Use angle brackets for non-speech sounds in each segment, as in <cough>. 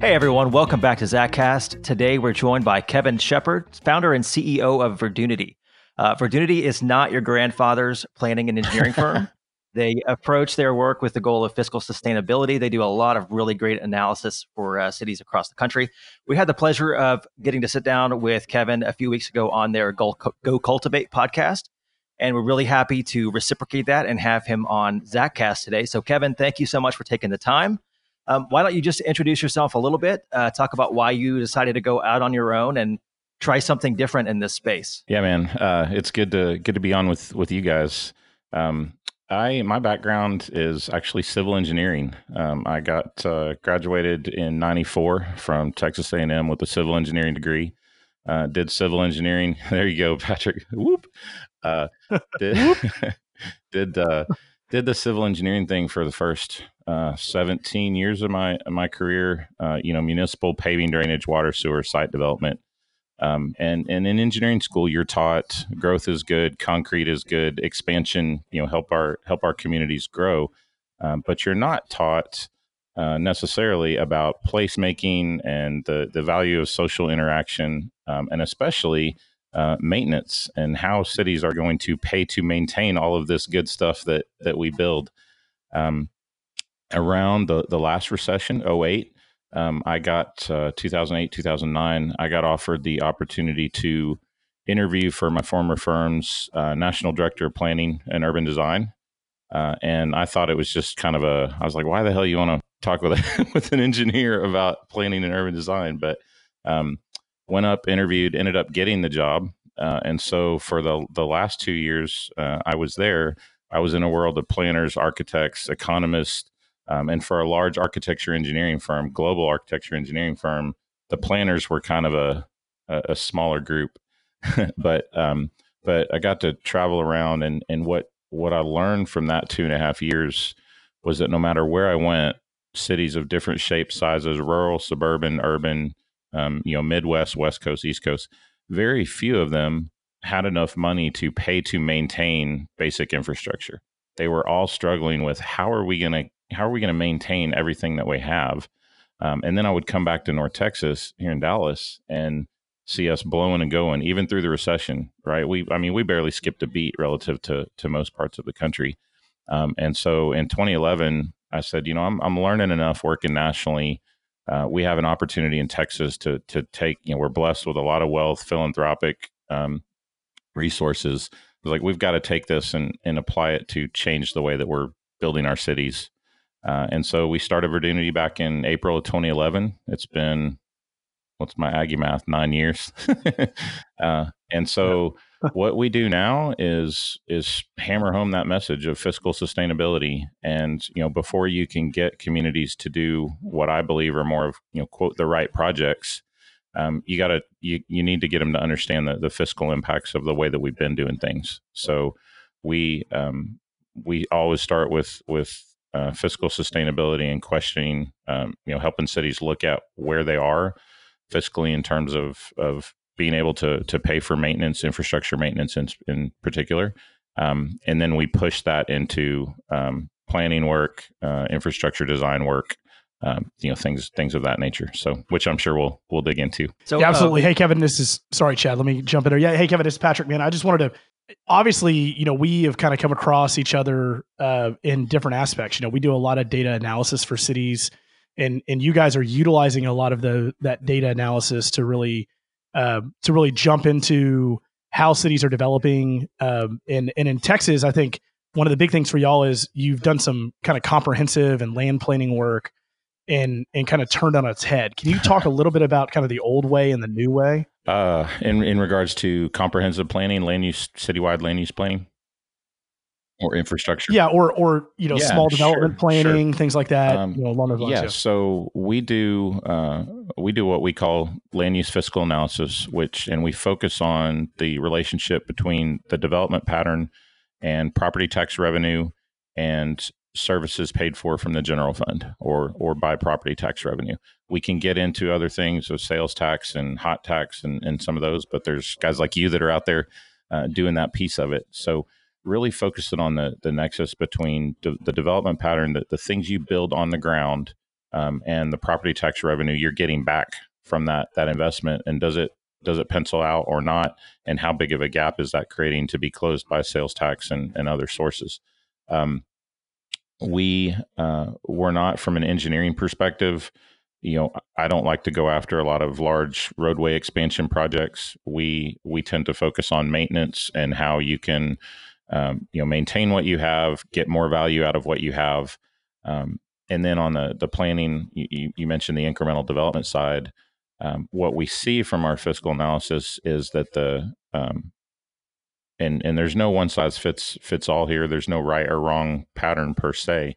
Hey everyone, welcome back to ZachCast. Today we're joined by Kevin Shepherd, founder and CEO of Verdunity. Uh, Verdunity is not your grandfather's planning and engineering <laughs> firm. They approach their work with the goal of fiscal sustainability. They do a lot of really great analysis for uh, cities across the country. We had the pleasure of getting to sit down with Kevin a few weeks ago on their Go, Go Cultivate podcast. And we're really happy to reciprocate that and have him on ZachCast today. So, Kevin, thank you so much for taking the time. Um, why don't you just introduce yourself a little bit, uh, talk about why you decided to go out on your own and try something different in this space? Yeah, man, uh, it's good to good to be on with with you guys. Um, I my background is actually civil engineering. Um, I got uh, graduated in '94 from Texas A&M with a civil engineering degree. Uh, did civil engineering. <laughs> There you go, Patrick. Whoop. Uh, <laughs> did <laughs> did uh, did the civil engineering thing for the first uh, 17 years of my of my career. Uh, you know, municipal paving, drainage, water, sewer, site development. Um, and and in engineering school, you're taught growth is good, concrete is good, expansion, you know, help our help our communities grow. Um, but you're not taught uh, necessarily about placemaking and the the value of social interaction, um, and especially uh, maintenance and how cities are going to pay to maintain all of this good stuff that that we build. Um, around the the last recession, 08, um, I got uh, 2008, 2009. I got offered the opportunity to interview for my former firm's uh, national director of planning and urban design. Uh, and I thought it was just kind of a. I was like, why the hell you want to talk with a, <laughs> with an engineer about planning and urban design? But um, went up, interviewed, ended up getting the job. Uh, and so for the the last two years uh, I was there, I was in a world of planners, architects, economists, um, and for a large architecture engineering firm, global architecture engineering firm, the planners were kind of a, a, a smaller group. <laughs> but um, but I got to travel around, and, and what, what I learned from that two and a half years was that no matter where I went, cities of different shapes, sizes, rural, suburban, urban, um, you know, Midwest, West Coast, East Coast, very few of them had enough money to pay to maintain basic infrastructure. They were all struggling with how are we going to how are we going to maintain everything that we have? Um, and then I would come back to North Texas here in Dallas and see us blowing and going, even through the recession. Right? We, I mean, we barely skipped a beat relative to to most parts of the country. Um, and so in 2011, I said, you know, I'm I'm learning enough working nationally. Uh, we have an opportunity in Texas to to take. You know, we're blessed with a lot of wealth, philanthropic um, resources. Like we've got to take this and and apply it to change the way that we're building our cities uh, and so we started Verdunity back in April of 2011. It's been, what's my Aggie math, nine years. <laughs> uh, and so what we do now is is hammer home that message of fiscal sustainability. And you know, before you can get communities to do what I believe are more of you know quote the right projects, um, you got to you, you need to get them to understand the, the fiscal impacts of the way that we've been doing things. So we um, we always start with with uh, fiscal sustainability and questioning, um, you know, helping cities look at where they are fiscally in terms of of being able to to pay for maintenance, infrastructure maintenance in, in particular, um, and then we push that into um, planning work, uh, infrastructure design work. Um, you know things things of that nature. So, which I'm sure we'll we'll dig into. So, yeah, absolutely. Uh, hey, Kevin, this is sorry, Chad. Let me jump in there. Yeah, hey, Kevin, this is Patrick. Man, I just wanted to obviously, you know, we have kind of come across each other uh, in different aspects. You know, we do a lot of data analysis for cities, and and you guys are utilizing a lot of the that data analysis to really uh, to really jump into how cities are developing. Um, and and in Texas, I think one of the big things for y'all is you've done some kind of comprehensive and land planning work and and kind of turned on its head. Can you <laughs> talk a little bit about kind of the old way and the new way? Uh, in in regards to comprehensive planning, land use, citywide land use planning, or infrastructure. Yeah, or or you know, yeah, small development sure, planning, sure. things like that. Um, you know, along those lines. Yeah, so we do uh, we do what we call land use fiscal analysis, which and we focus on the relationship between the development pattern and property tax revenue and services paid for from the general fund or or by property tax revenue. We can get into other things of sales tax and hot tax and, and some of those, but there's guys like you that are out there uh, doing that piece of it. So really focusing on the the nexus between de- the development pattern, the, the things you build on the ground um, and the property tax revenue you're getting back from that that investment, and does it does it pencil out or not, and how big of a gap is that creating to be closed by sales tax and, and other sources? Um, we uh, were not from an engineering perspective. You know i don't like to go after a lot of large roadway expansion projects. We we tend to focus on maintenance and how you can um, you know maintain what you have get more value out of what you have um, and then on the the planning you, you mentioned the incremental development side um, what we see from our fiscal analysis is that the um, and and there's no one size fits fits all here there's no right or wrong pattern per se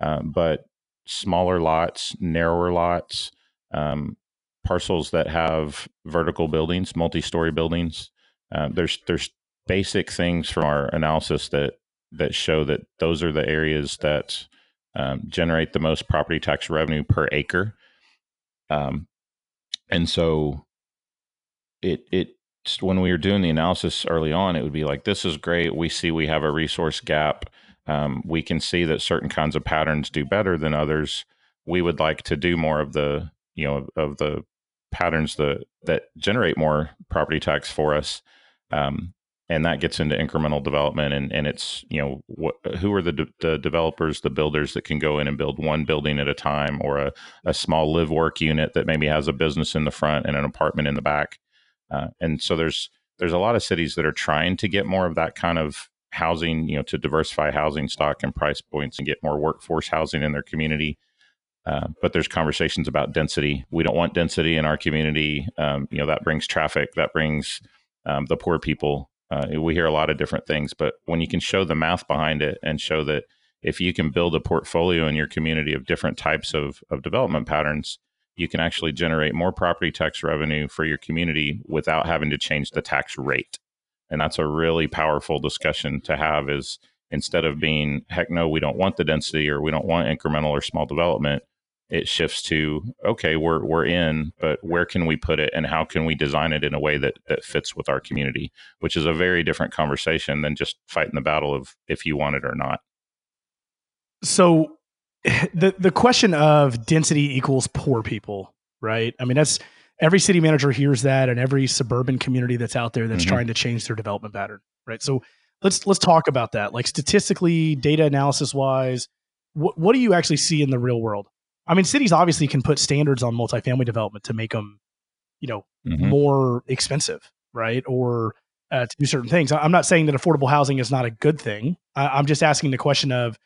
uh, but smaller lots, narrower lots, um, parcels that have vertical buildings, multi-story buildings. Uh, there's there's basic things from our analysis that that show that those are the areas that um, generate the most property tax revenue per acre. Um, and so it it when we were doing the analysis early on, it would be like, this is great. We see we have a resource gap um, we can see that certain kinds of patterns do better than others. We would like to do more of the, you know, of the patterns that that generate more property tax for us. Um, and that gets into incremental development and, and it's you know who are the, de- the developers the builders that can go in and build one building at a time or a, a small live work unit that maybe has a business in the front and an apartment in the back uh, and so there's there's a lot of cities that are trying to get more of that kind of housing, you know, to diversify housing stock and price points and get more workforce housing in their community. Uh, but there's conversations about density. We don't want density in our community. Um, you know, that brings traffic, that brings um, the poor people. Uh, we hear a lot of different things, but when you can show the math behind it and show that if you can build a portfolio in your community of different types of, of development patterns, you can actually generate more property tax revenue for your community without having to change the tax rate. And that's a really powerful discussion to have is instead of being heck no we don't want the density or we don't want incremental or small development it shifts to okay we're we're in but where can we put it and how can we design it in a way that that fits with our community? Which is a very different conversation than just fighting the battle of if you want it or not. So <laughs> the the question of density equals poor people right? I mean that's every city manager hears that and every suburban community that's out there that's mm-hmm. trying to change their development pattern right? So let's let's talk about that. Like statistically data analysis wise what, what do you actually see in the real world i mean cities obviously can put standards on multifamily development to make them you know mm-hmm. more expensive right or uh, to do certain things i'm not saying that affordable housing is not a good thing I, i'm just asking the question of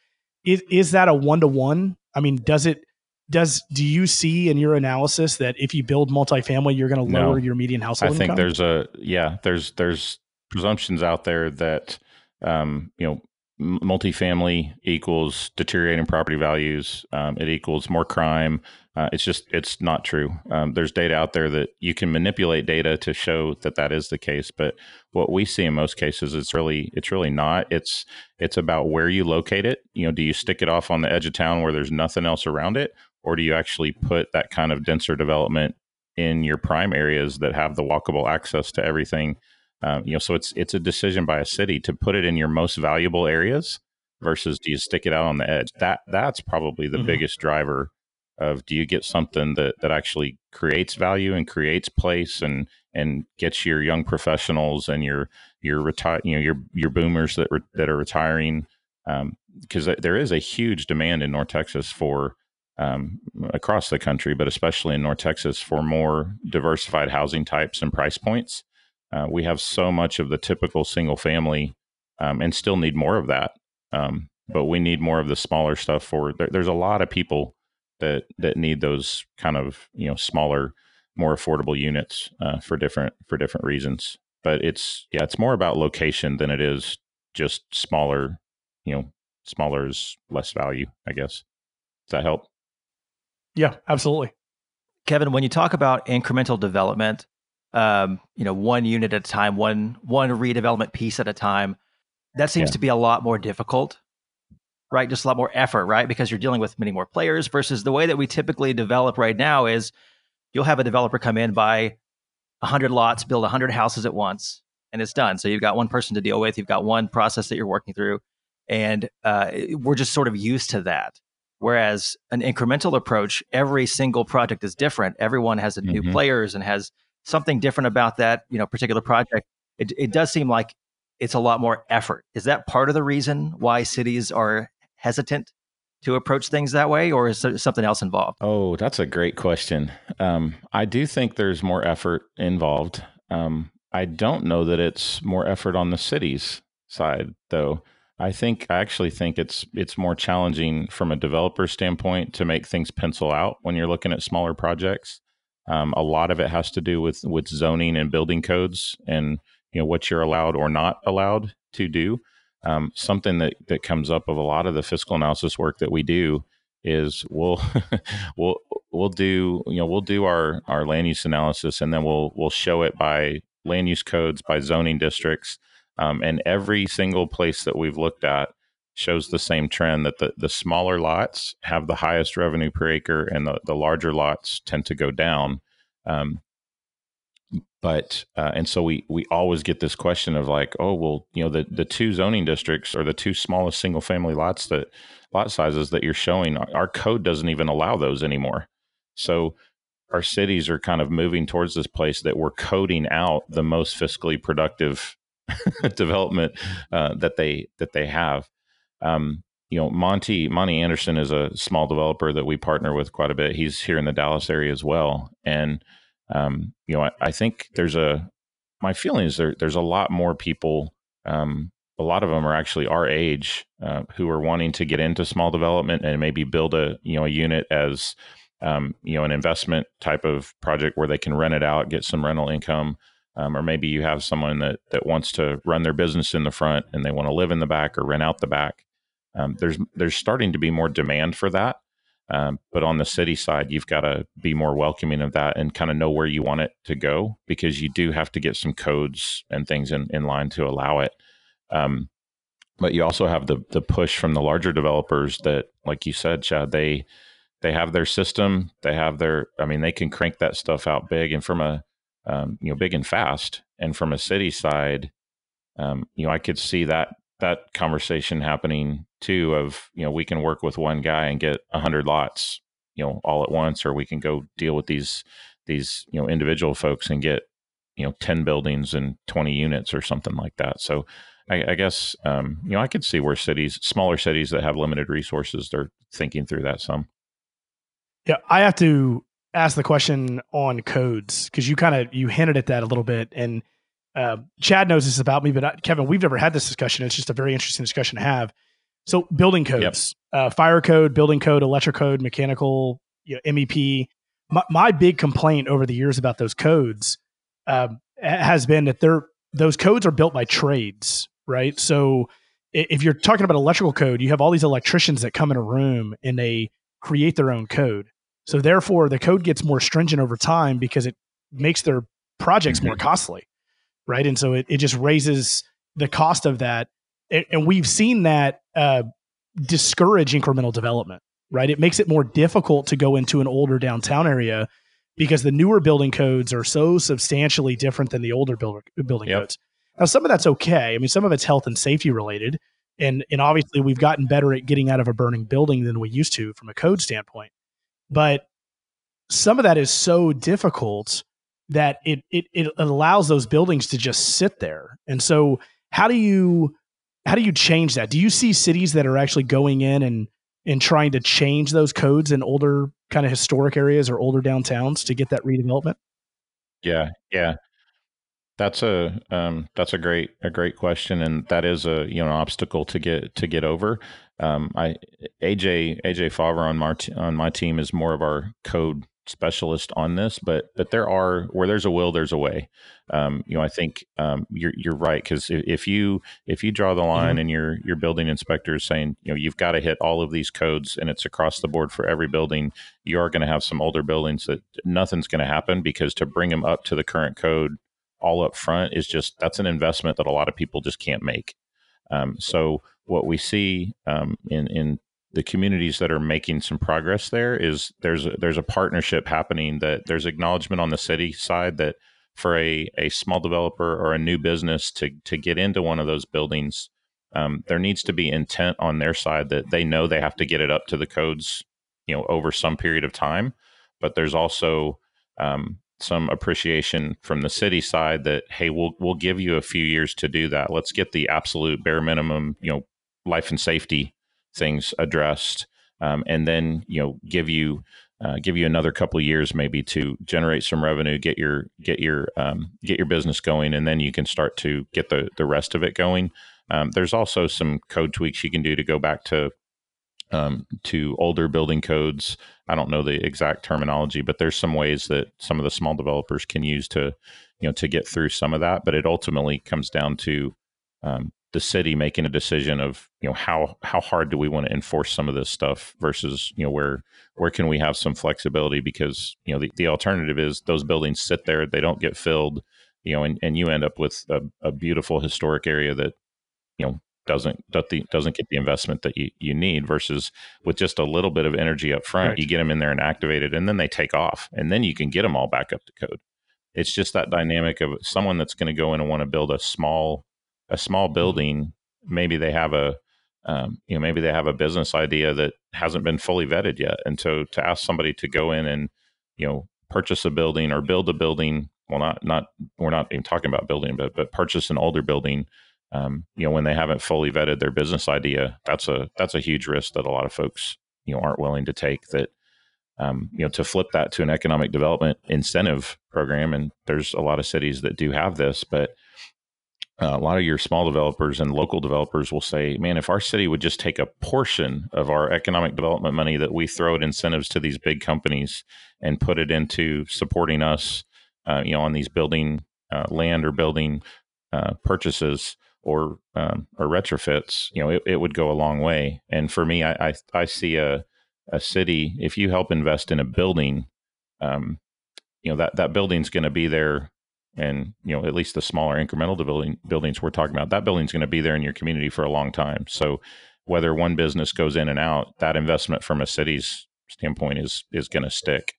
is, is that a one-to-one i mean does it does do you see in your analysis that if you build multifamily, you're going to lower no, your median household? I think income? there's a yeah, there's there's presumptions out there that um, you know multifamily equals deteriorating property values. Um, it equals more crime. Uh, it's just it's not true. Um, there's data out there that you can manipulate data to show that that is the case, but what we see in most cases it's really it's really not. It's it's about where you locate it. You know, do you stick it off on the edge of town where there's nothing else around it, or do you actually put that kind of denser development in your prime areas that have the walkable access to everything? Um, you know, so it's it's a decision by a city to put it in your most valuable areas versus do you stick it out on the edge? That that's probably the mm-hmm. biggest driver of do you get something that that actually creates value and creates place and and gets your young professionals and your your retire you know your your boomers that re- that are retiring because um, there is a huge demand in North Texas for um, across the country, but especially in North Texas, for more diversified housing types and price points. Uh, we have so much of the typical single family um, and still need more of that. Um, but we need more of the smaller stuff for there, there's a lot of people that that need those kind of you know smaller more affordable units uh, for different for different reasons but it's yeah it's more about location than it is just smaller you know smaller is less value i guess does that help yeah, absolutely. Kevin, when you talk about incremental development, um, you know, one unit at a time, one one redevelopment piece at a time, that seems yeah. to be a lot more difficult, right? Just a lot more effort, right? Because you're dealing with many more players versus the way that we typically develop right now is you'll have a developer come in, buy 100 lots, build 100 houses at once, and it's done. So you've got one person to deal with, you've got one process that you're working through, and uh, we're just sort of used to that. Whereas an incremental approach, every single project is different. Everyone has a new players and has something different about that, you know, particular project. It, it does seem like it's a lot more effort. Is that part of the reason why cities are hesitant to approach things that way, or is something else involved? Oh, that's a great question. Um, I do think there's more effort involved. Um, I don't know that it's more effort on the city's side, though. I think I actually think it's it's more challenging from a developer standpoint to make things pencil out when you're looking at smaller projects. Um, a lot of it has to do with with zoning and building codes and you know what you're allowed or not allowed to do. Um, something that that comes up of a lot of the fiscal analysis work that we do is we'll <laughs> we'll we'll do you know we'll do our our land use analysis and then we'll we'll show it by land use codes by zoning districts um, and every single place that we've looked at shows the same trend that the, the smaller lots have the highest revenue per acre and the, the larger lots tend to go down. Um, but uh, and so we we always get this question of like oh well you know the the two zoning districts or the two smallest single family lots that lot sizes that you're showing our code doesn't even allow those anymore. So our cities are kind of moving towards this place that we're coding out the most fiscally productive <laughs> development uh, that they that they have um, you know monty monte anderson is a small developer that we partner with quite a bit he's here in the dallas area as well and um, you know, I, I, think there's a my feeling is there there's a lot more people. Um, a lot of them are actually our age uh, who are wanting to get into small development and maybe build a you know a unit as um, you know an investment type of project where they can rent it out, get some rental income. Um, or maybe you have someone that that wants to run their business in the front and they want to live in the back or rent out the back. Um, there's there's starting to be more demand for that, um, but on the city side, you've got to be more welcoming of that and kind of know where you want it to go because you do have to get some codes and things in, in line to allow it. Um, but you also have the the push from the larger developers that, like you said, Chad, they they have their system, they have their, I mean, they can crank that stuff out big and from a um, you know big and fast. And from a city side, um, you know, I could see that that conversation happening too of you know we can work with one guy and get 100 lots you know all at once or we can go deal with these these you know individual folks and get you know 10 buildings and 20 units or something like that. So i, I guess um, you know i could see where cities smaller cities that have limited resources they're thinking through that some. Yeah i have to ask the question on codes because you kind of you hinted at that a little bit and uh, chad knows this about me but I, kevin we've never had this discussion. It's just a very interesting discussion to have so building codes, yep. uh, fire code, building code, electric code, mechanical, you know, MEP. My, my, big complaint over the years about those codes uh, has been that they're those codes are built by trades, right? So if you're talking about electrical code, you have all these electricians that come in a room and they create their own code. So therefore, the code gets more stringent over time because it makes their projects mm-hmm. more costly, right? And so it, it just raises the cost of that and we've seen that uh, discourage incremental development, right? It makes it more difficult to go into an older downtown area because the newer building codes are so substantially different than the older builder, building yep. codes. Now, some of that's okay. I mean, some of it's health and safety related, and and obviously we've gotten better at getting out of a burning building than we used to from a code standpoint. But some of that is so difficult that it it it allows those buildings to just sit there. And so, how do you how do you change that? Do you see cities that are actually going in and and trying to change those codes in older kind of historic areas or older downtowns to get that redevelopment? Yeah, yeah. That's a um, that's a great a great question, and that is a you know obstacle to get to get over. Um, I AJ AJ Fawver on my on my team is more of our code specialist on this, but but there are where there's a will, there's a way. Um, you know, I think um, you're you're right because if you if you draw the line mm-hmm. and your your building inspector is saying you know you've got to hit all of these codes and it's across the board for every building, you are going to have some older buildings that nothing's going to happen because to bring them up to the current code all up front is just that's an investment that a lot of people just can't make. Um, so what we see um, in in the communities that are making some progress there is there's a, there's a partnership happening that there's acknowledgement on the city side that for a, a small developer or a new business to to get into one of those buildings um, there needs to be intent on their side that they know they have to get it up to the codes, you know, over some period of time. But there's also um, some appreciation from the city side that hey, we'll we'll give you a few years to do that. Let's get the absolute bare minimum, you know, life and safety things addressed, um, and then you know give you uh, give you another couple years maybe to generate some revenue, get your get your um, get your business going, and then you can start to get the the rest of it going. Um, there's also some code tweaks you can do to go back to um, to older building codes. I don't know the exact terminology, but there's some ways that some of the small developers can use to you know to get through some of that. But it ultimately comes down to um, the city making a decision of you know how how hard do we want to enforce some of this stuff versus you know where where can we have some flexibility because you know the, the alternative is those buildings sit there they don't get filled you know and, and you end up with a, a beautiful historic area that you know doesn't doesn't get the investment that you, you need versus with just a little bit of energy up front right. you get them in there and activated and then they take off and then you can get them all back up to code it's just that dynamic of someone that's going to go in and want to build a small a small mm-hmm. building, maybe they have a um, you know maybe they have a business idea that hasn't been fully vetted yet, and so to ask somebody to go in and you know purchase a building or build a building, well, not not we're not even talking about building, but but purchase an older building. Um, you know, when they haven't fully vetted their business idea, that's a that's a huge risk that a lot of folks you know aren't willing to take. That um, you know to flip that to an economic development incentive program, and there's a lot of cities that do have this, but uh, a lot of your small developers and local developers will say, man, if our city would just take a portion of our economic development money that we throw at incentives to these big companies and put it into supporting us, uh, you know, on these building uh, land or building uh, purchases or um, or retrofits, you know, it, it, would go a long way. And for me, I, I, I see a, a city, if you help invest in a building, um, you know, that, that building's going to be there and you know at least the smaller incremental building buildings we're talking about that building's going to be there in your community for a long time. So whether one business goes in and out that investment from a city's standpoint is is going to stick.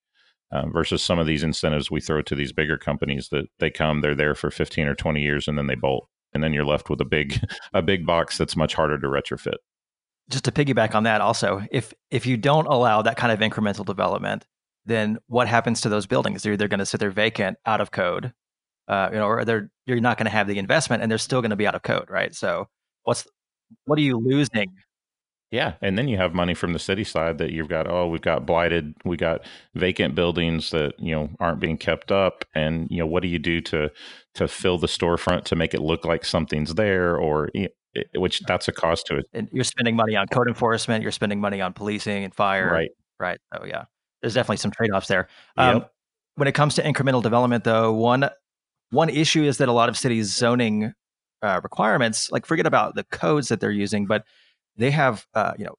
Uh, versus some of these incentives we throw to these bigger companies that they come they're there for 15 or 20 years and then they bolt and then you're left with a big <laughs> a big box that's much harder to retrofit. Just to piggyback on that also if if you don't allow that kind of incremental development then what happens to those buildings? They're either going to sit there vacant out of code uh, you know, or they're you're not going to have the investment, and they're still going to be out of code, right? So, what's what are you losing? Yeah, and then you have money from the city side that you've got. Oh, we've got blighted, we got vacant buildings that you know aren't being kept up, and you know what do you do to to fill the storefront to make it look like something's there, or which that's a cost to it. And you're spending money on code enforcement, you're spending money on policing and fire, right? Right. Oh yeah, there's definitely some trade offs there. Um. When it comes to incremental development, though, one one issue is that a lot of cities zoning uh, requirements, like forget about the codes that they're using, but they have uh, you know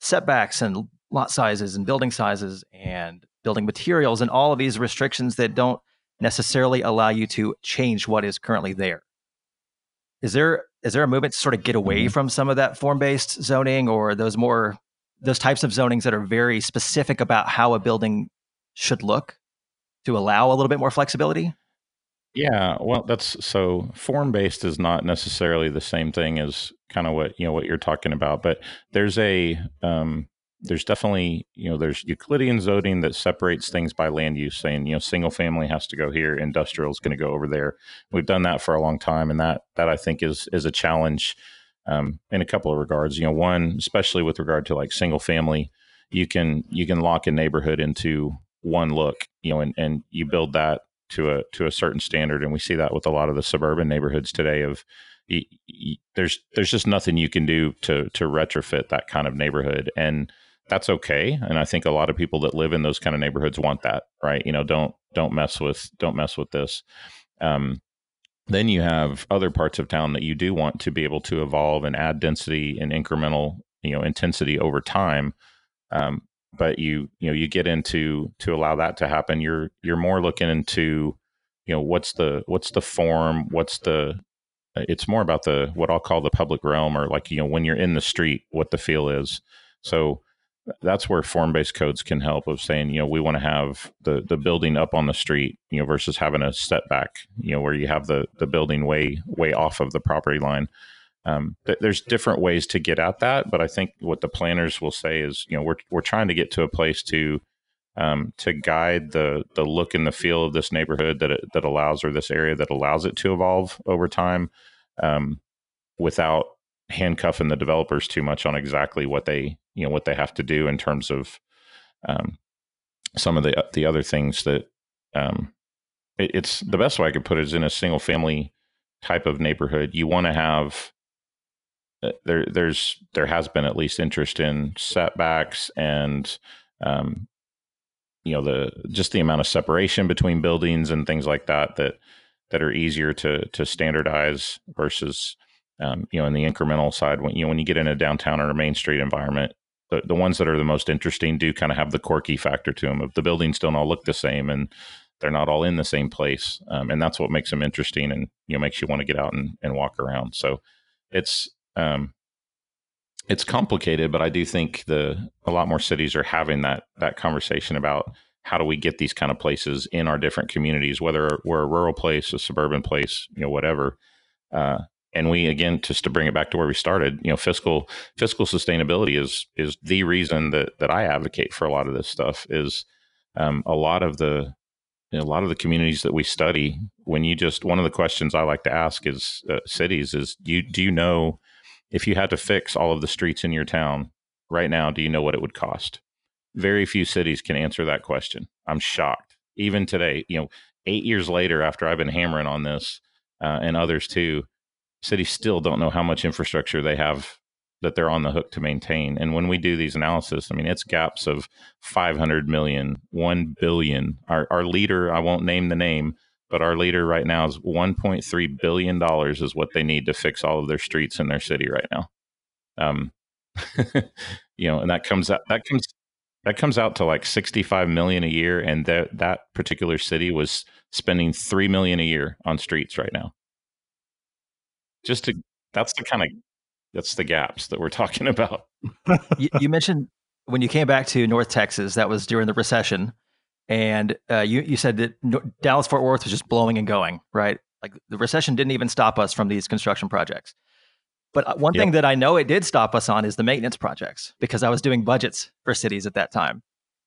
setbacks and lot sizes and building sizes and building materials and all of these restrictions that don't necessarily allow you to change what is currently there. Is there is there a movement to sort of get away mm-hmm. from some of that form based zoning or those more those types of zonings that are very specific about how a building should look to allow a little bit more flexibility? Yeah, well, that's so form based is not necessarily the same thing as kind of what you know what you're talking about, but there's a um, there's definitely you know there's Euclidean zoning that separates things by land use, saying you know single family has to go here, industrial is going to go over there. We've done that for a long time, and that that I think is is a challenge um, in a couple of regards. You know, one especially with regard to like single family, you can you can lock a neighborhood into one look, you know, and and you build that to a to a certain standard, and we see that with a lot of the suburban neighborhoods today. Of there's there's just nothing you can do to to retrofit that kind of neighborhood, and that's okay. And I think a lot of people that live in those kind of neighborhoods want that, right? You know, don't don't mess with don't mess with this. Um, then you have other parts of town that you do want to be able to evolve and add density and incremental you know intensity over time um, but you you know you get into to allow that to happen. You're you're more looking into you know what's the what's the form what's the uh, it's more about the what I'll call the public realm or like you know when you're in the street what the feel is. So that's where form based codes can help of saying you know we want to have the the building up on the street you know versus having a setback you know where you have the the building way way off of the property line um, th- there's different ways to get at that, but I think what the planners will say is, you know, we're we're trying to get to a place to um, to guide the the look and the feel of this neighborhood that it, that allows or this area that allows it to evolve over time, um, without handcuffing the developers too much on exactly what they you know what they have to do in terms of um, some of the the other things that um, it, it's the best way I could put it is in a single family type of neighborhood. You want to have there there's there has been at least interest in setbacks and um, you know the just the amount of separation between buildings and things like that that that are easier to to standardize versus um, you know in the incremental side when you know when you get in a downtown or a main street environment the, the ones that are the most interesting do kind of have the quirky factor to them of the buildings don't all look the same and they're not all in the same place um, and that's what makes them interesting and you know makes you want to get out and, and walk around. So it's um, it's complicated, but I do think the a lot more cities are having that that conversation about how do we get these kind of places in our different communities, whether we're a rural place, a suburban place, you know, whatever. Uh, and we again, just to bring it back to where we started, you know, fiscal fiscal sustainability is is the reason that that I advocate for a lot of this stuff. Is um, a lot of the a lot of the communities that we study. When you just one of the questions I like to ask is uh, cities is you do you know if you had to fix all of the streets in your town right now, do you know what it would cost? Very few cities can answer that question. I'm shocked. Even today, you know, eight years later, after I've been hammering on this uh, and others too, cities still don't know how much infrastructure they have that they're on the hook to maintain. And when we do these analysis, I mean, it's gaps of 500 million, 1 billion. Our, our leader, I won't name the name, but our leader right now is 1.3 billion dollars is what they need to fix all of their streets in their city right now. Um, <laughs> you know, and that comes out that comes that comes out to like 65 million a year, and that that particular city was spending three million a year on streets right now. Just to that's the kind of that's the gaps that we're talking about. <laughs> you, you mentioned when you came back to North Texas, that was during the recession and uh, you you said that Dallas Fort Worth was just blowing and going, right? Like the recession didn't even stop us from these construction projects. But uh, one yep. thing that I know it did stop us on is the maintenance projects because I was doing budgets for cities at that time.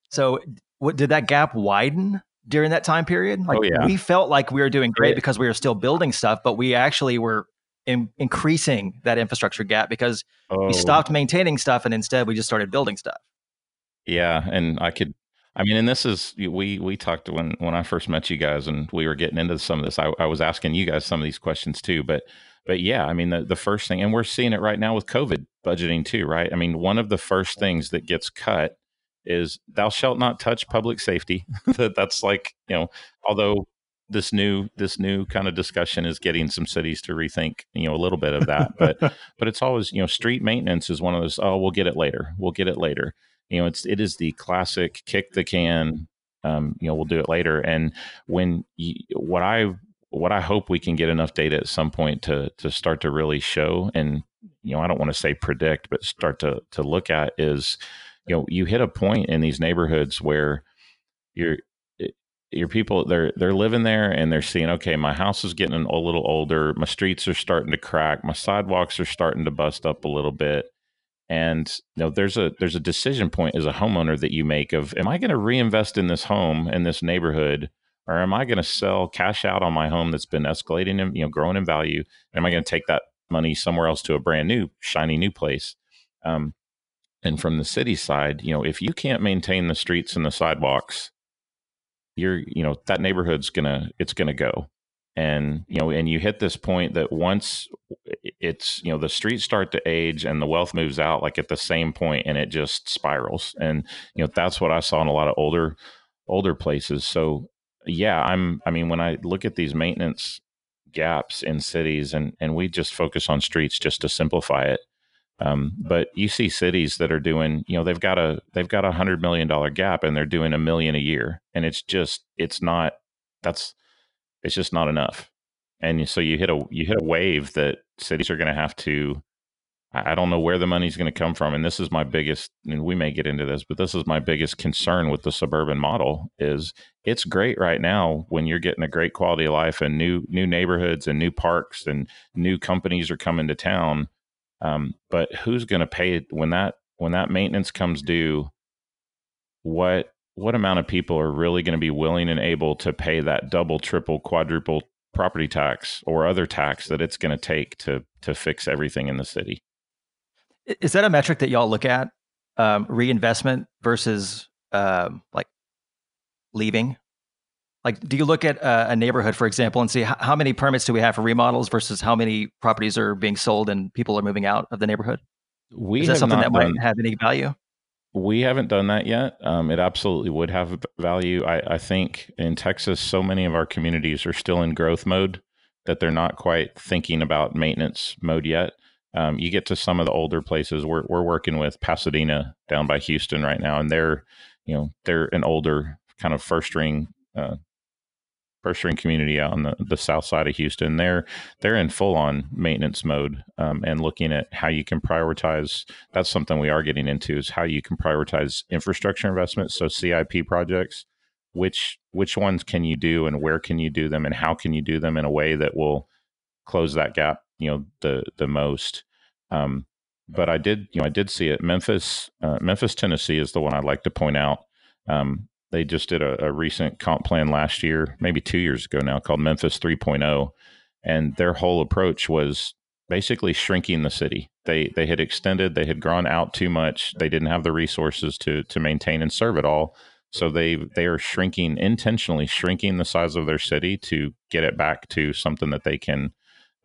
So, what, did that gap widen during that time period? Like, oh, yeah. We felt like we were doing great because we were still building stuff, but we actually were in, increasing that infrastructure gap because oh. we stopped maintaining stuff and instead we just started building stuff. Yeah, and I could I mean, and this is we we talked when when I first met you guys, and we were getting into some of this. I, I was asking you guys some of these questions too, but but yeah, I mean, the the first thing, and we're seeing it right now with COVID budgeting too, right? I mean, one of the first things that gets cut is "Thou shalt not touch public safety." <laughs> that that's like you know, although this new this new kind of discussion is getting some cities to rethink you know a little bit of that but <laughs> but it's always you know street maintenance is one of those oh we'll get it later we'll get it later you know it's it is the classic kick the can um, you know we'll do it later. And when you, what i what i hope we can get enough data at some point to to start to really show and you know i don't want to say predict but start to to look at is you know you hit a point in these neighborhoods where you're your people they're they're living there and they're seeing okay my house is getting a little older. My streets are starting to crack. My sidewalks are starting to bust up a little bit and you know there's a there's a decision point as a homeowner that you make of am i going to reinvest in this home in this neighborhood? Or am i going to sell cash out on my home that's been escalating and you know growing in value? Am i going to take that money somewhere else to a brand new shiny new place? Um, and from the city side you know if you can't maintain the streets and the sidewalks you're you know that neighborhood's gonna it's gonna go and you know and you hit this point that once it's you know the streets start to age and the wealth moves out like at the same point and it just spirals. And you know that's what i saw in a lot of older older places. So yeah i'm i mean when i look at these maintenance gaps in cities and and we just focus on streets just to simplify it um, but you see cities that are doing you know they've got a they've got a hundred million dollar gap and they're doing a million a year. And it's just it's not that's it's just not enough. And so you hit a you hit a wave that cities are going to have to I don't know where the money's going to come from. And this is my biggest, and we may get into this, but this is my biggest concern with the suburban model is it's great right now when you're getting a great quality of life and new new neighborhoods and new parks and new companies are coming to town. Um, but who's going to pay when that when that maintenance comes due? What what amount of people are really going to be willing and able to pay that double, triple, quadruple property tax or other tax that it's going to take to to fix everything in the city? Is that a metric that y'all look at? Um, reinvestment versus um, like leaving? Like, do you look at a, neighborhood, for example, and see how, how many permits do we have for remodels versus how many properties are being sold and people are moving out of the neighborhood? We Is that something that done, might have any value? We haven't done that yet. Um, it absolutely would have value. I, I think in Texas, so many of our communities are still in growth mode that they're not quite thinking about maintenance mode yet. Um, you get to some of the older places. We're we're working with Pasadena down by Houston right now, and they're you know they're an older kind of first ring uh, ring community out on the, the south side of Houston. They're they're in full on maintenance mode um, and looking at how you can prioritize. That's something we are getting into is how you can prioritize infrastructure investments. So CIP projects, which which ones can you do and where can you do them and how can you do them in a way that will close that gap you know the the most. Um, but I did you know I did see it. Memphis uh, Memphis Tennessee is the one I'd like to point out. Um, they just did a, a, recent comp plan last year, maybe two years ago now, called Memphis 3.0, and their whole approach was basically shrinking the city. They they had extended, they had gone out too much. They didn't have the resources to to maintain and serve it all. So they they are shrinking intentionally, shrinking the size of their city to get it back to something that they can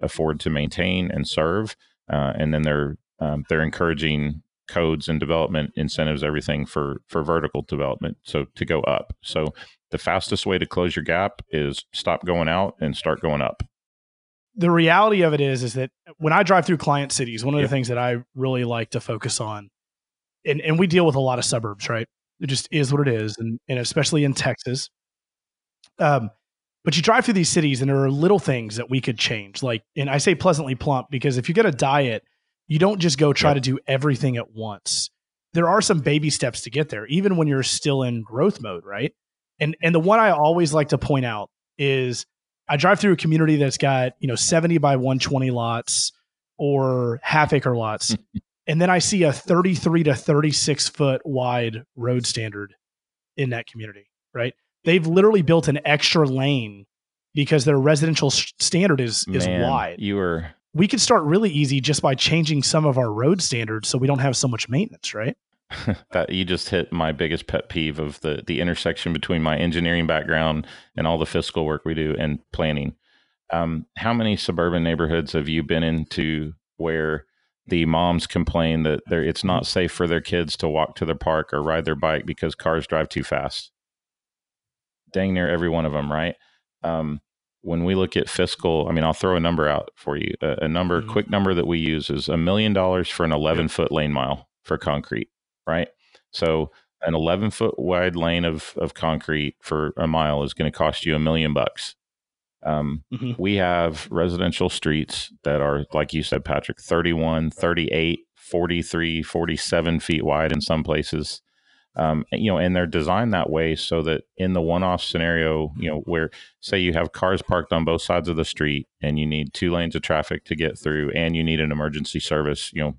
afford to maintain and serve. Uh, and then they're um, they're encouraging codes and development incentives, everything for for vertical development. So to go up. So the fastest way to close your gap is stop going out and start going up. The reality of it is, is that when I drive through client cities, one of the things that I really like to focus on, and, and we deal with a lot of suburbs, right? It just is what it is, and, and especially in Texas. Um, but you drive through these cities and there are little things that we could change. Like, and I say pleasantly plump because if you get a diet, you don't just go try to do everything at once. There are some baby steps to get there, even when you're still in growth mode, right? And and the one I always like to point out is I drive through a community that's got, you know, 70 by 120 lots or half acre lots. <laughs> and then I see a 33 to 36 foot wide road standard in that community, right? they've literally built an extra lane because their residential standard is is Man, wide. You were we could start really easy just by changing some of our road standards so we don't have so much maintenance, right? <laughs> that you just hit my biggest pet peeve of the the intersection between my engineering background and all the fiscal work we do and planning. Um, how many suburban neighborhoods have you been into where the moms complain that it's not safe for their kids to walk to the park or ride their bike because cars drive too fast? dang near every one of them, right? Um, when we look at fiscal, I mean, I'll throw a number out for you. A, a number, mm-hmm. quick number that we use is a million dollars for an 11 foot lane mile for concrete, right? So an 11 foot wide lane of, of concrete for a mile is going to cost you a million bucks. Um, mm-hmm. We have residential streets that are, like you said, Patrick, 31, 38, 43, 47 feet wide in some places um, you know, and they're designed that way so that in the one-off scenario, you know, where say you have cars parked on both sides of the street and you need two lanes of traffic to get through, and you need an emergency service, you know,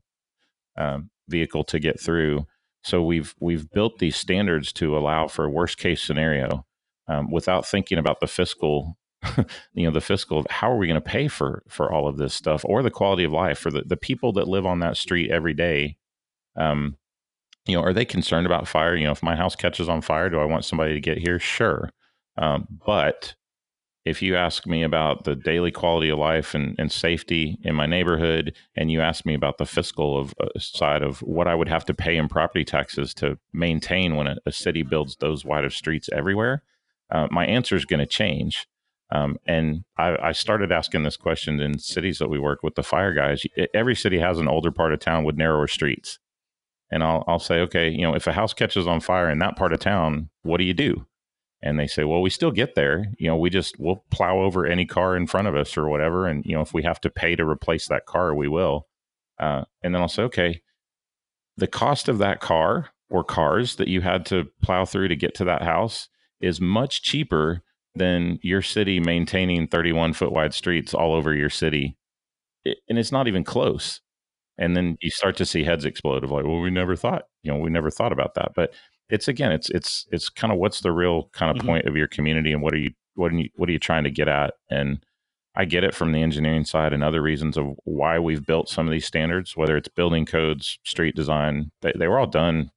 um, vehicle to get through. So we've we've built these standards to allow for a worst case scenario um, without thinking about the fiscal <laughs> you know the fiscal how are we going to pay for for all of this stuff or the quality of life for the, the people that live on that street every day um, you know, are they concerned about fire? You know, if my house catches on fire, do I want somebody to get here? Sure. Um, but if you ask me about the daily quality of life and, and safety in my neighborhood, and you ask me about the fiscal of uh, side of what I would have to pay in property taxes to maintain when a, a city builds those wide of streets everywhere, uh, my answer is going to change. Um, and I, I, started asking this question in cities that we work with the fire guys. Every city has an older part of town with narrower streets and I'll I'll say, okay, you know, if a house catches on fire in that part of town, what do you do? And they say, well, we still get there. You know, we just we'll plow over any car in front of us or whatever, and you know, if we have to pay to replace that car, we will. Uh, and then I'll say, okay, the cost of that car or cars that you had to plow through to get to that house is much cheaper than your city maintaining 31 foot wide streets all over your city. It, and it's not even close. And then you start to see heads explode of like, well, we never thought, you know, we never thought about that. But it's again, it's it's it's kind of what's the real kind of mm-hmm. point of your community and what are you what are you what are you trying to get at? And I get it from the engineering side and other reasons of why we've built some of these standards, whether it's building codes, street design, they, they were all done,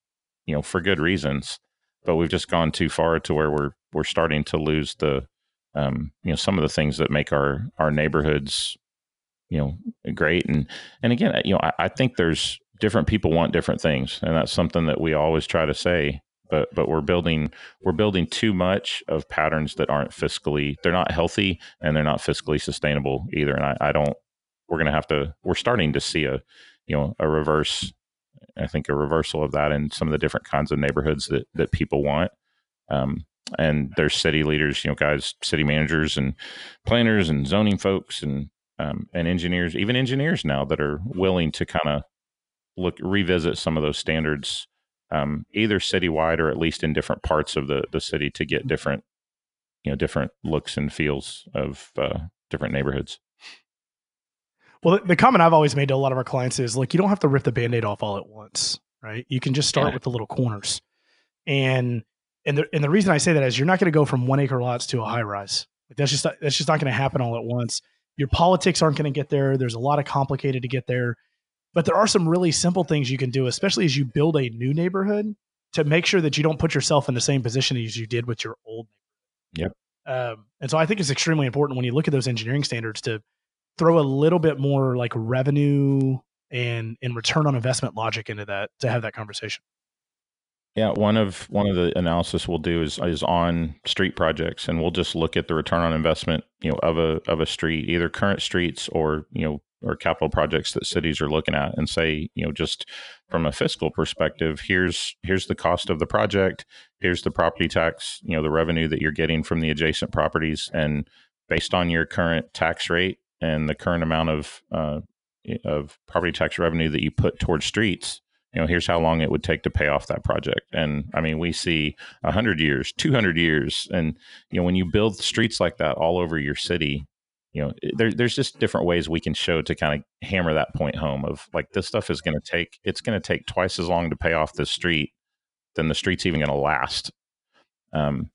you know, for good reasons. But we've just gone too far to where we're we're starting to lose the um, you know some of the things that make our our neighborhoods you know great. And and again you know I, I think there's different people want different things and that's something that we always try to say but but we're building we're building too much of patterns that aren't fiscally they're not healthy and they're not fiscally sustainable either. And i, I don't we're going to have to we're starting to see a you know a reverse i think a reversal of that in some of the different kinds of neighborhoods that that people want. Um, and there's city leaders you know guys city managers and planners and zoning folks and um, and engineers even engineers now that are willing to kind of look revisit some of those standards um, either citywide or at least in different parts of the the city to get different you know different looks and feels of uh, different neighborhoods. Well, the comment I've always made to a lot of our clients is like you don't have to rip the band-aid off all at once, right? You can just start yeah. with the little corners. And and the and the reason I say that is you're not going to go from one acre lots to a high rise. Like that's just that's just not going to happen all at once. Your politics aren't going to get there. There's a lot of complicated to get there. But there are some really simple things you can do, especially as you build a new neighborhood to make sure that you don't put yourself in the same position as you did with your old neighborhood. Yep. Um, and so I think it's extremely important when you look at those engineering standards to throw a little bit more like revenue and and return on investment logic into that to have that conversation. Yeah, one of one of the analysis we'll do is is on street projects, and we'll just look at the return on investment, you know, of a of a street, either current streets or you know or capital projects that cities are looking at and say you know just from a fiscal perspective here's here's the cost of the project here's the property tax you know the revenue that you're getting from the adjacent properties and based on your current tax rate and the current amount of uh, of property tax revenue that you put towards streets you know here's how long it would take to pay off that project. And i mean we see 100 years 200 years. And you know when you build streets like that all over your city you know there, there's just different ways we can show to kind of hammer that point home of like this stuff is going to take it's going to take twice as long to pay off this street than the street's even going to last. Um,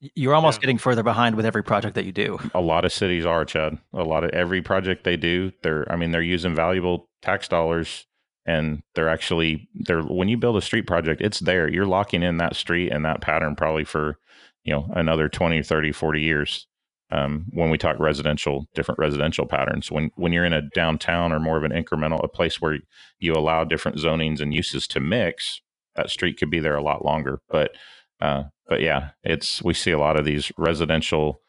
you're almost yeah. getting further behind with every project that you do. A lot of cities are chad. A lot of every project they do they're i mean they're using valuable tax dollars and they're actually they're when you build a street project it's there you're locking in that street and that pattern probably for you know another 20 30 40 years um, when we talk residential, different residential patterns. When when you're in a downtown or more of an incremental, a place where you allow different zonings and uses to mix, that street could be there a lot longer. But uh, but yeah, it's we see a lot of these residential.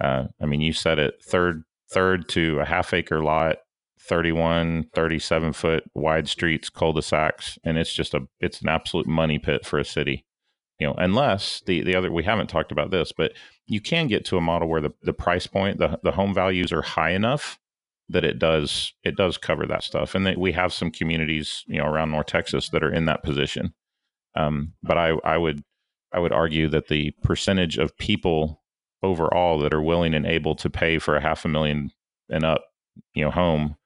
Uh, I mean, you said it third third to a half acre lot 31 37 foot wide streets cul-de-sacs and it's just a it's an absolute money pit for a city. You know unless the the other we haven't talked about this but you can get to a model where the, the price point the, the home values are high enough that it does it does cover that stuff. And that we have some communities you know around north texas that are in that position. Um, but i i would i would argue that the percentage of people overall that are willing and able to pay for a half a million and up you know home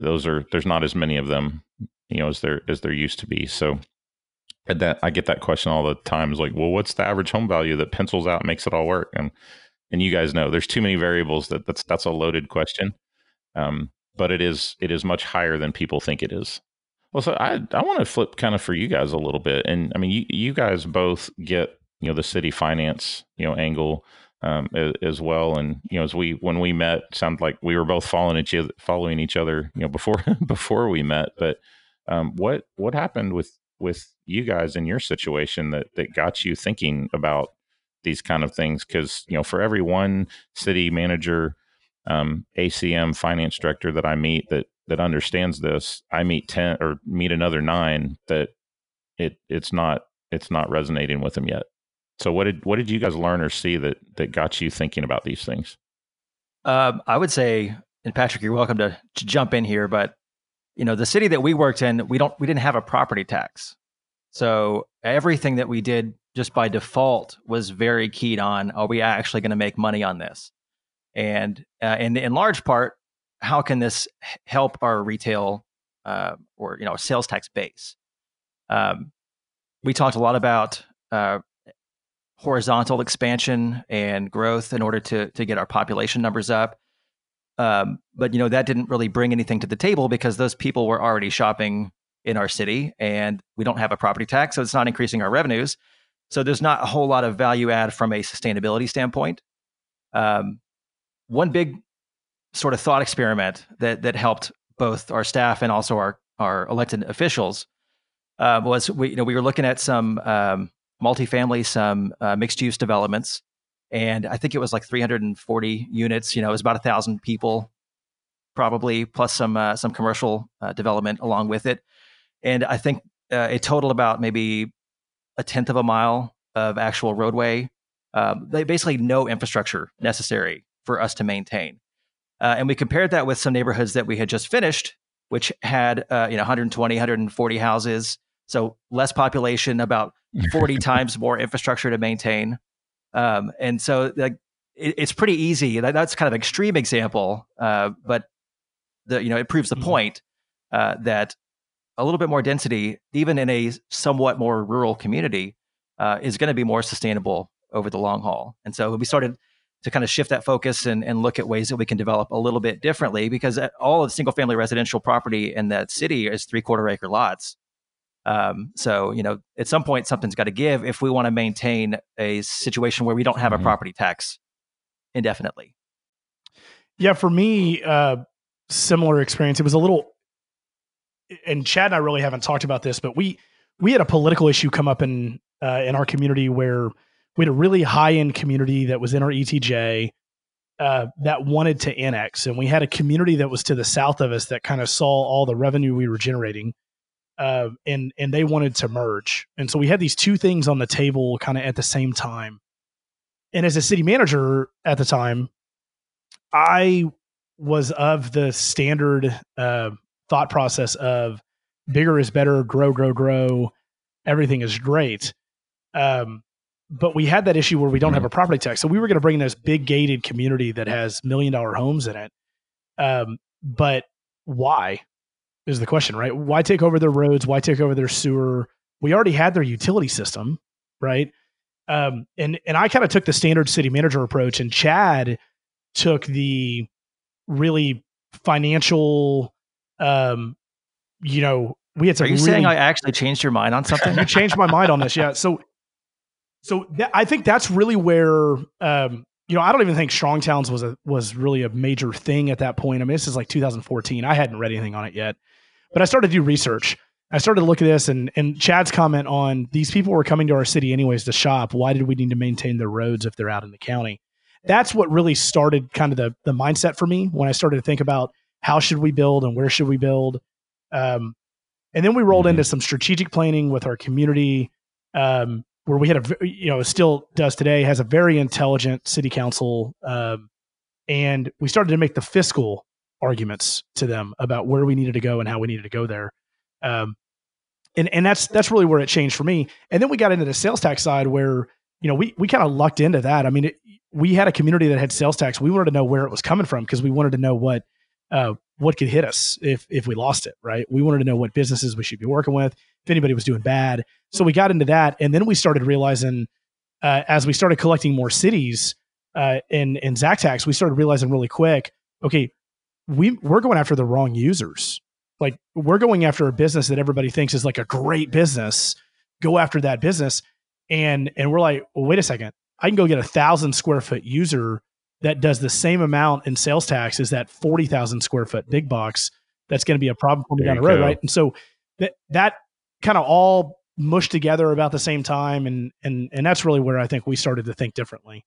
those are there's not as many of them you know as there as there used to be so that I get that question all the time is like, well, what's the average home value that pencils out makes it all work? And and you guys know there's too many variables that that's that's a loaded question. Um, but it is it is much higher than people think it is. Well, so I I want to flip kind of for you guys a little bit, and I mean you you guys both get you know the city finance you know angle um, as, as, well, and you know as we when we met, sounded like we were both following each other, following each other you know before <laughs> before we met. But um, what what happened with with you guys in your situation that that got you thinking about these kind of things? Because you know for every one city manager um, acm finance director that i meet that that understands this i meet 10 or meet another nine that it it's not it's not resonating with them yet so what did what did you guys learn or see that that got you thinking about these things um, i would say and patrick you're welcome to, to jump in here but you know, the city that we worked in, we don't we didn't have a property tax. So everything that we did just by default was very keyed on are we actually going to make money on this? And uh, and in large part, how can this help our retail uh, or you know sales tax base? Um, we talked a lot about uh, horizontal expansion and growth in order to to get our population numbers up. Um, but you know that didn't really bring anything to the table because those people were already shopping in our city, and we don't have a property tax, so it's not increasing our revenues. So there's not a whole lot of value add from a sustainability standpoint. Um, one big sort of thought experiment that that helped both our staff and also our our elected officials uh, was we you know we were looking at some um, multifamily, some uh, mixed use developments, and I think it was like 340 units. You know, it was about a thousand people, probably plus some uh, some commercial uh, development along with it, and I think uh, it totaled about maybe a tenth of a mile of actual roadway. Um, they basically no infrastructure necessary for us to maintain. Uh, and we compared that with some neighborhoods that we had just finished, which had uh, you know 120, 140 houses, so less population, about <laughs> 40 times more infrastructure to maintain. Um, and so like it, it's pretty easy. That, that's kind of an extreme example, uh, but the you know it proves the mm-hmm. point uh, that a little bit more density, even in a somewhat more rural community, uh, is going to be more sustainable over the long haul. And so we started to kind of shift that focus and, and look at ways that we can develop a little bit differently because uh, all of single family residential property in that city is three quarter acre lots. Um, so, you know, at some point, something's got to give if we want to maintain a situation where we don't have mm-hmm. a property tax indefinitely. Yeah, for me, uh, similar experience. It was a little, and Chad and I really haven't talked about this, but we we had a political issue come up in uh, in our community where we had a really high end community that was in our ETJ uh, that wanted to annex, and we had a community that was to the south of us that kind of saw all the revenue we were generating, uh, and and they wanted to merge, and so we had these two things on the table kind of at the same time. And as a city manager at the time, I was of the standard uh, thought process of bigger is better, grow, grow, grow, everything is great. Um, but we had that issue where we don't have mm-hmm. a property tax. So we were going to bring in this big gated community that has million dollar homes in it. Um, but why is the question, right? Why take over their roads? Why take over their sewer? We already had their utility system, right? Um, and and I kind of took the standard city manager approach, and Chad took the really financial. Um, you know, we had some. Are you really, saying I actually changed your mind on <laughs> something? you changed my mind on this, yeah. So so th- I think that's really where um, you know I don't even think Strong Towns was a was really a major thing at that point. I mean, this is like 2014. I hadn't read anything on it yet, but I started to do research. I started to look at this and and Chad's comment on these people were coming to our city anyways to shop. Why did we need to maintain their roads if they're out in the county? That's what really started kind of the the mindset for me when I started to think about how should we build and where should we build. Um, and then we rolled mm-hmm. into some strategic planning with our community. Um, where we had a you know still does today has a very intelligent city council um, and we started to make the fiscal arguments to them about where we needed to go and how we needed to go there. Um, and and that's that's really where it changed for me. And then we got into the sales tax side where you know we we kind of lucked into that. I mean it, we had a community that had sales tax. We wanted to know where it was coming from because we wanted to know what uh, what could hit us if if we lost it right? We wanted to know what businesses we should be working with if anybody was doing bad. So we got into that, and then we started realizing uh, as we started collecting more cities uh, in in Zactax, we started realizing really quick, okay, we we're going after the wrong users. Like we're going after a business that everybody thinks is like a great business. Go after that business, and and we're like, well, wait a second, I can go get a thousand square foot user that does the same amount in sales tax as that forty thousand square foot big box. That's going to be a problem for me down the road, go. right? And so that that kind of all mushed together about the same time, and and and that's really where I think we started to think differently.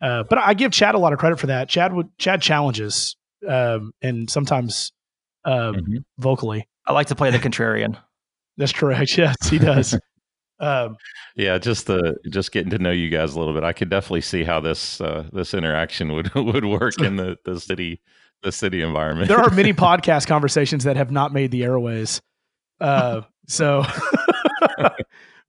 Uh, but I give Chad a lot of credit for that. Chad would Chad challenges, um, and sometimes um, mm-hmm. vocally. I like to play the contrarian. <laughs> That's correct. Yes, he does. <laughs> um, yeah, just the just getting to know you guys a little bit, I could definitely see how this uh, this interaction would <laughs> would work in the the city the city environment. there are many podcast conversations that have not made the airways. Uh, so,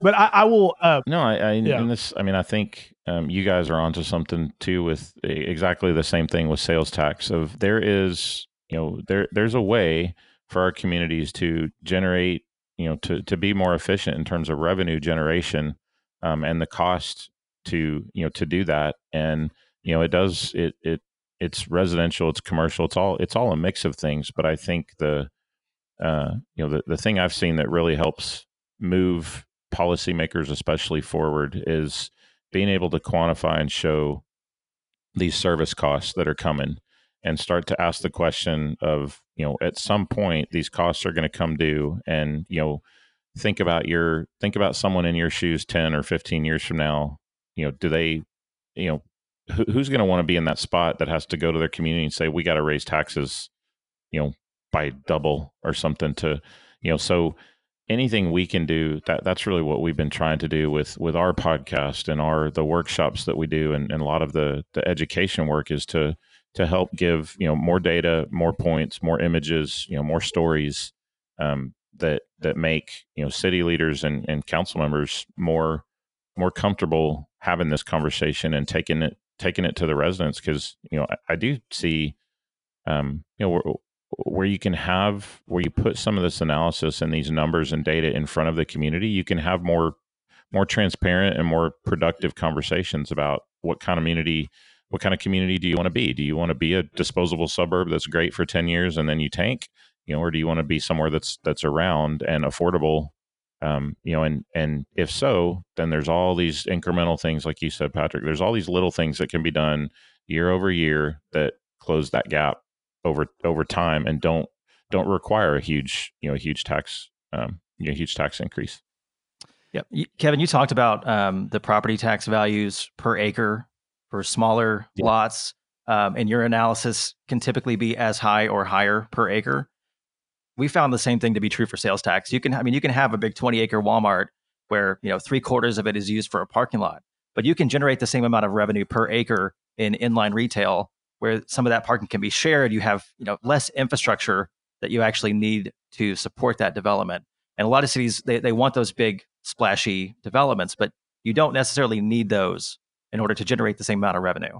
but I, I will. Uh, no, I, I Yeah. this. I mean, I think um, you guys are onto something too with exactly the same thing with sales tax. Of there is, you know, there there's a way for our communities to generate, you know, to to be more efficient in terms of revenue generation, um, and the cost to you know to do that. And you know, it does it it it's residential, it's commercial, it's all it's all a mix of things. But I think the uh, you know the, the thing I've seen that really helps move policymakers especially forward is being able to quantify and show these service costs that are coming and start to ask the question of you know at some point these costs are going to come due and you know think about your think about someone in your shoes 10 or 15 years from now. You know do they you know who, who's going to want to be in that spot that has to go to their community and say we got to raise taxes you know by double or something to you know so anything we can do that that's really what we've been trying to do with with our podcast and our the workshops that we do and, and a lot of the the education work is to to help give you know more data more points more images you know more stories um, that that make you know city leaders and, and council members more more comfortable having this conversation and taking it taking it to the residents because you know I, I do see um, you know where, you can have where you put some of this analysis and these numbers and data in front of the community you can have more more transparent and more productive conversations about what kind of community what kind of community do you want to be? Do you want to be a disposable suburb that's great for 10 years and then you tank? You know or do you want to be somewhere that's that's around and affordable? Um, you know and and if so then there's all these incremental things like you said patrick there's all these little things that can be done year over year that close that gap over over time and don't don't require a huge you know a huge tax um, you know, huge tax increase Yep. Y- Kevin, you talked about um, the property tax values per acre for smaller Yeah. lots, um, and your analysis can typically be as high or higher per acre. We found the same thing to be true for sales tax. You can, I mean, you can have a big 20 acre Walmart where you know three quarters of it is used for a parking lot, but you can generate the same amount of revenue per acre in inline retail where some of that parking can be shared. You have you know less infrastructure that you actually need to support that development. And a lot of cities they, they want those big splashy developments, but you don't necessarily need those in order to generate the same amount of revenue.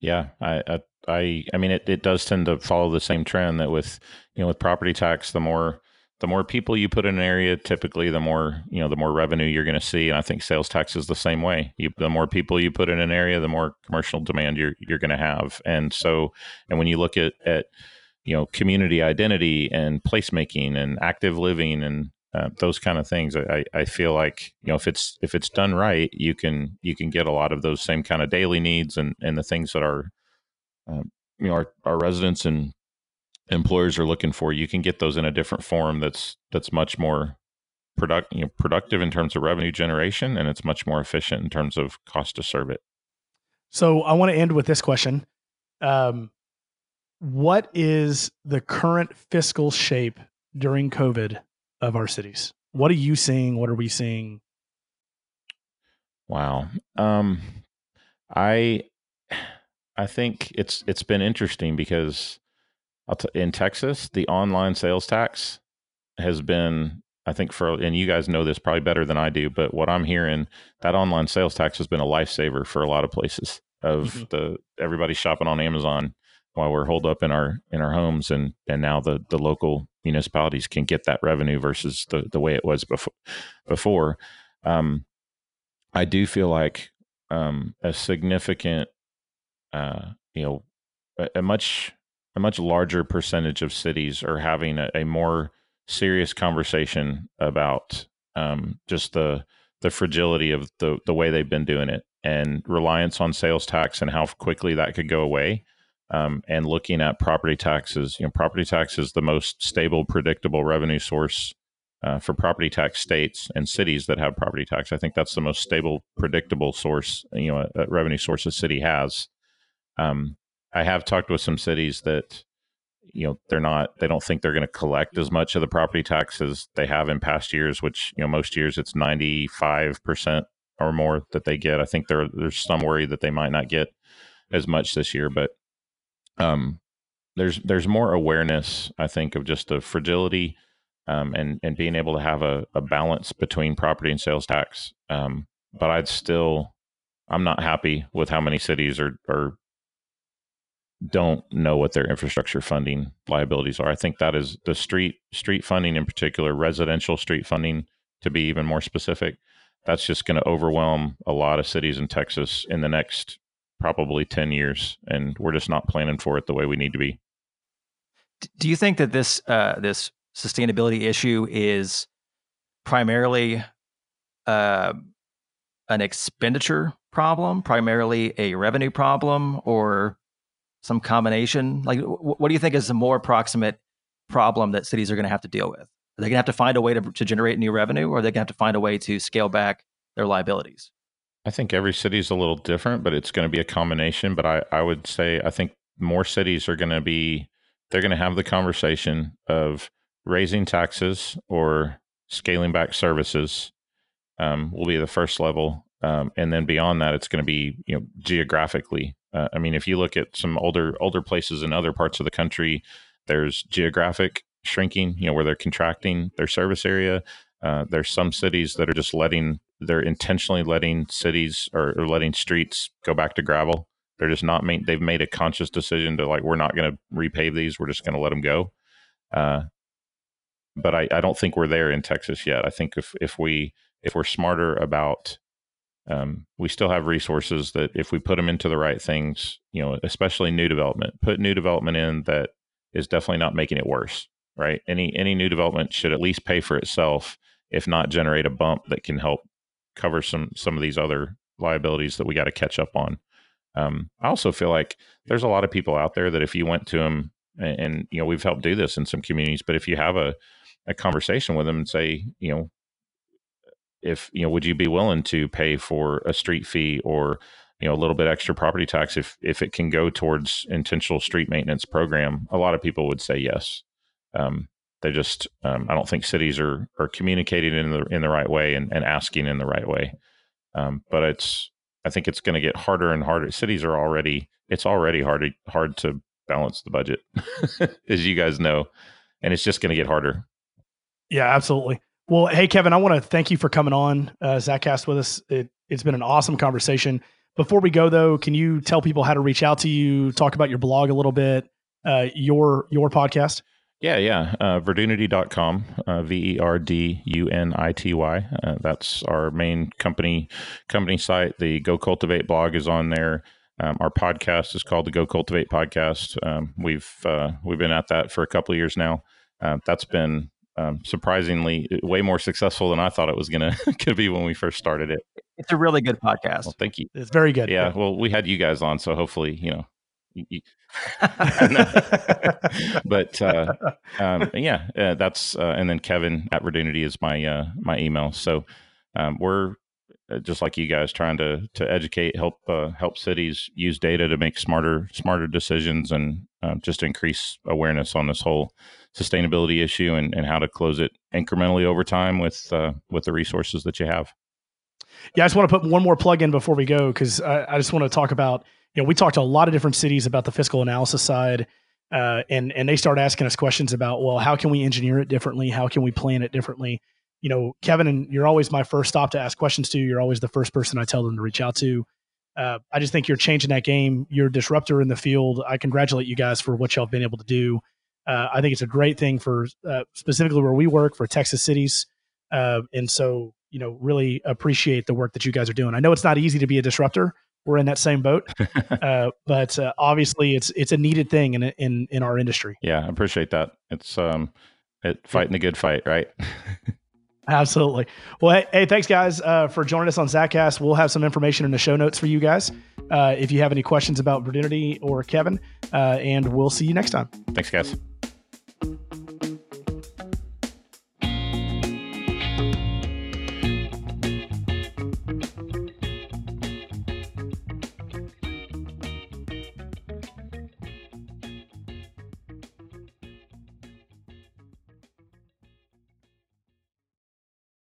yeah i i i, mean it, it does tend to follow the same trend that with you know with property tax the more the more people you put in an area typically the more you know the more revenue you're going to see. And i think sales tax is the same way. You the more people you put in an area the more commercial demand you're you're going to have. And so and when you look at at you know community identity and placemaking and active living and uh, those kind of things I, I feel like you know if it's if it's done right you can you can get a lot of those same kind of daily needs and and the things that are um, you know our, our residents and employers are looking for you can get those in a different form that's that's much more product you know, productive in terms of revenue generation and it's much more efficient in terms of cost to serve it So I want to end with this question. Um, what is the current fiscal shape during COVID of our cities? What are you seeing? What are we seeing? Wow. Um I I think it's it's been interesting because t- in Texas, the online sales tax has been I think for and you guys know this probably better than I do, but what I'm hearing that online sales tax has been a lifesaver for a lot of places of Mhm. the everybody shopping on Amazon while we're holed up in our in our homes and and now the the local municipalities can get that revenue versus the the way it was before before um I do feel like um, a significant, uh, you know, a, a much a much larger percentage of cities are having a, a more serious conversation about um, just the the fragility of the the way they've been doing it and reliance on sales tax and how quickly that could go away. Um, and looking at property taxes, you know, property tax is the most stable, predictable revenue source uh, for property tax states and cities that have property tax. I think that's the most stable, predictable source, you know, a, a revenue source a city has. Um, I have talked with some cities that, you know, they're not, they don't think they're going to collect as much of the property tax as they have in past years, which, you know, most years it's 95% or more that they get. I think there, there's some worry that they might not get as much this year, but um, there's there's more awareness, I think, of just the fragility um, and and being able to have a, a balance between property and sales tax. Um, but I'd still, I'm not happy with how many cities are are don't know what their infrastructure funding liabilities are. I think that is the street street funding in particular, residential street funding to be even more specific. That's just going to overwhelm a lot of cities in Texas in the next probably 10 years and we're just not planning for it the way we need to be. Do you think that this uh, this sustainability issue is primarily uh, an expenditure problem, primarily a revenue problem, or some combination? Like, w- what do you think is the more approximate problem that cities are going to have to deal with? Are they going to have to find a way to, to generate new revenue, or are they going to have to find a way to scale back their liabilities? I think every city is a little different, but it's going to be a combination. But I, I would say I think more cities are going to be they're going to have the conversation of raising taxes or scaling back services um, will be the first level, um, and then beyond that, it's going to be you know geographically. Uh, I mean, if you look at some older older places in other parts of the country, there's geographic shrinking. You know, where they're contracting their service area. Uh, there's some cities that are just letting they're intentionally letting cities or, or letting streets go back to gravel. They're just not made. They've made a conscious decision to like we're not going to repave these. We're just going to let them go. Uh, but I, I don't think we're there in Texas yet. I think if if we if we're smarter about um, we still have resources that if we put them into the right things, you know, especially new development, put new development in that is definitely not making it worse, right? Any any new development should at least pay for itself, if not generate a bump that can help cover some some of these other liabilities that we got to catch up on. Um, I also feel like there's a lot of people out there that if you went to them and, and you know we've helped do this in some communities, but if you have a a conversation with them and say, you know, if you know, would you be willing to pay for a street fee or you know a little bit extra property tax if if it can go towards intentional street maintenance program? A lot of people would say yes. Um, they just um, I don't think cities are are communicating in the in the right way and, and asking in the right way. Um, but it's I think it's going to get harder and harder. Cities are already it's already hard hard to balance the budget, <laughs> as you guys know, and it's just going to get harder. Yeah, absolutely. Well, hey Kevin, I want to thank you for coming on uh, Zacast with us. It, it's been an awesome conversation. Before we go though, can you tell people how to reach out to you? Talk about your blog a little bit, uh, your your podcast. Yeah, yeah. Uh, Verdunity.com, uh, V E R D U N I T Y. Uh, that's our main company company site. The Go Cultivate blog is on there. Um, our podcast is called the Go Cultivate podcast. Um, we've uh, we've been at that for a couple of years now. Uh, that's been um, surprisingly way more successful than I thought it was gonna <laughs> could be when we first started it. It's a really good podcast. Well, thank you. It's very good. Yeah, Well, we had you guys on, so hopefully, you know. <laughs> <laughs> but uh, um, yeah, uh, that's uh, and then Kevin at Verdunity is my uh, my email. So um, we're uh, just like you guys trying to to educate, help uh, help cities use data to make smarter smarter decisions and just increase awareness on this whole sustainability issue and, and how to close it incrementally over time with with the resources that you have. Yeah, I just want to put one more plug in before we go because I, I, just want to talk about. You know, we talked to a lot of different cities about the fiscal analysis side, uh, and and they start asking us questions about, well, how can we engineer it differently? How can we plan it differently? You know, Kevin, and you're always my first stop to ask questions to. You're always the first person I tell them to reach out to. Uh, I just think you're changing that game. You're a disruptor in the field. I congratulate you guys for what y'all have been able to do. Uh, I think it's a great thing for uh, specifically where we work for Texas cities. Uh, and so you know, really appreciate the work that you guys are doing. I know it's not easy to be a disruptor. We're in that same boat, <laughs> uh, but uh, obviously it's it's a needed thing in in in our industry. Yeah, I appreciate that. It's um, it fighting the good fight, right? <laughs> Absolutely. Well, hey, hey thanks guys uh, for joining us on Zacast. We'll have some information in the show notes for you guys uh, if you have any questions about Verdunity or Kevin, uh, and we'll see you next time. Thanks, guys.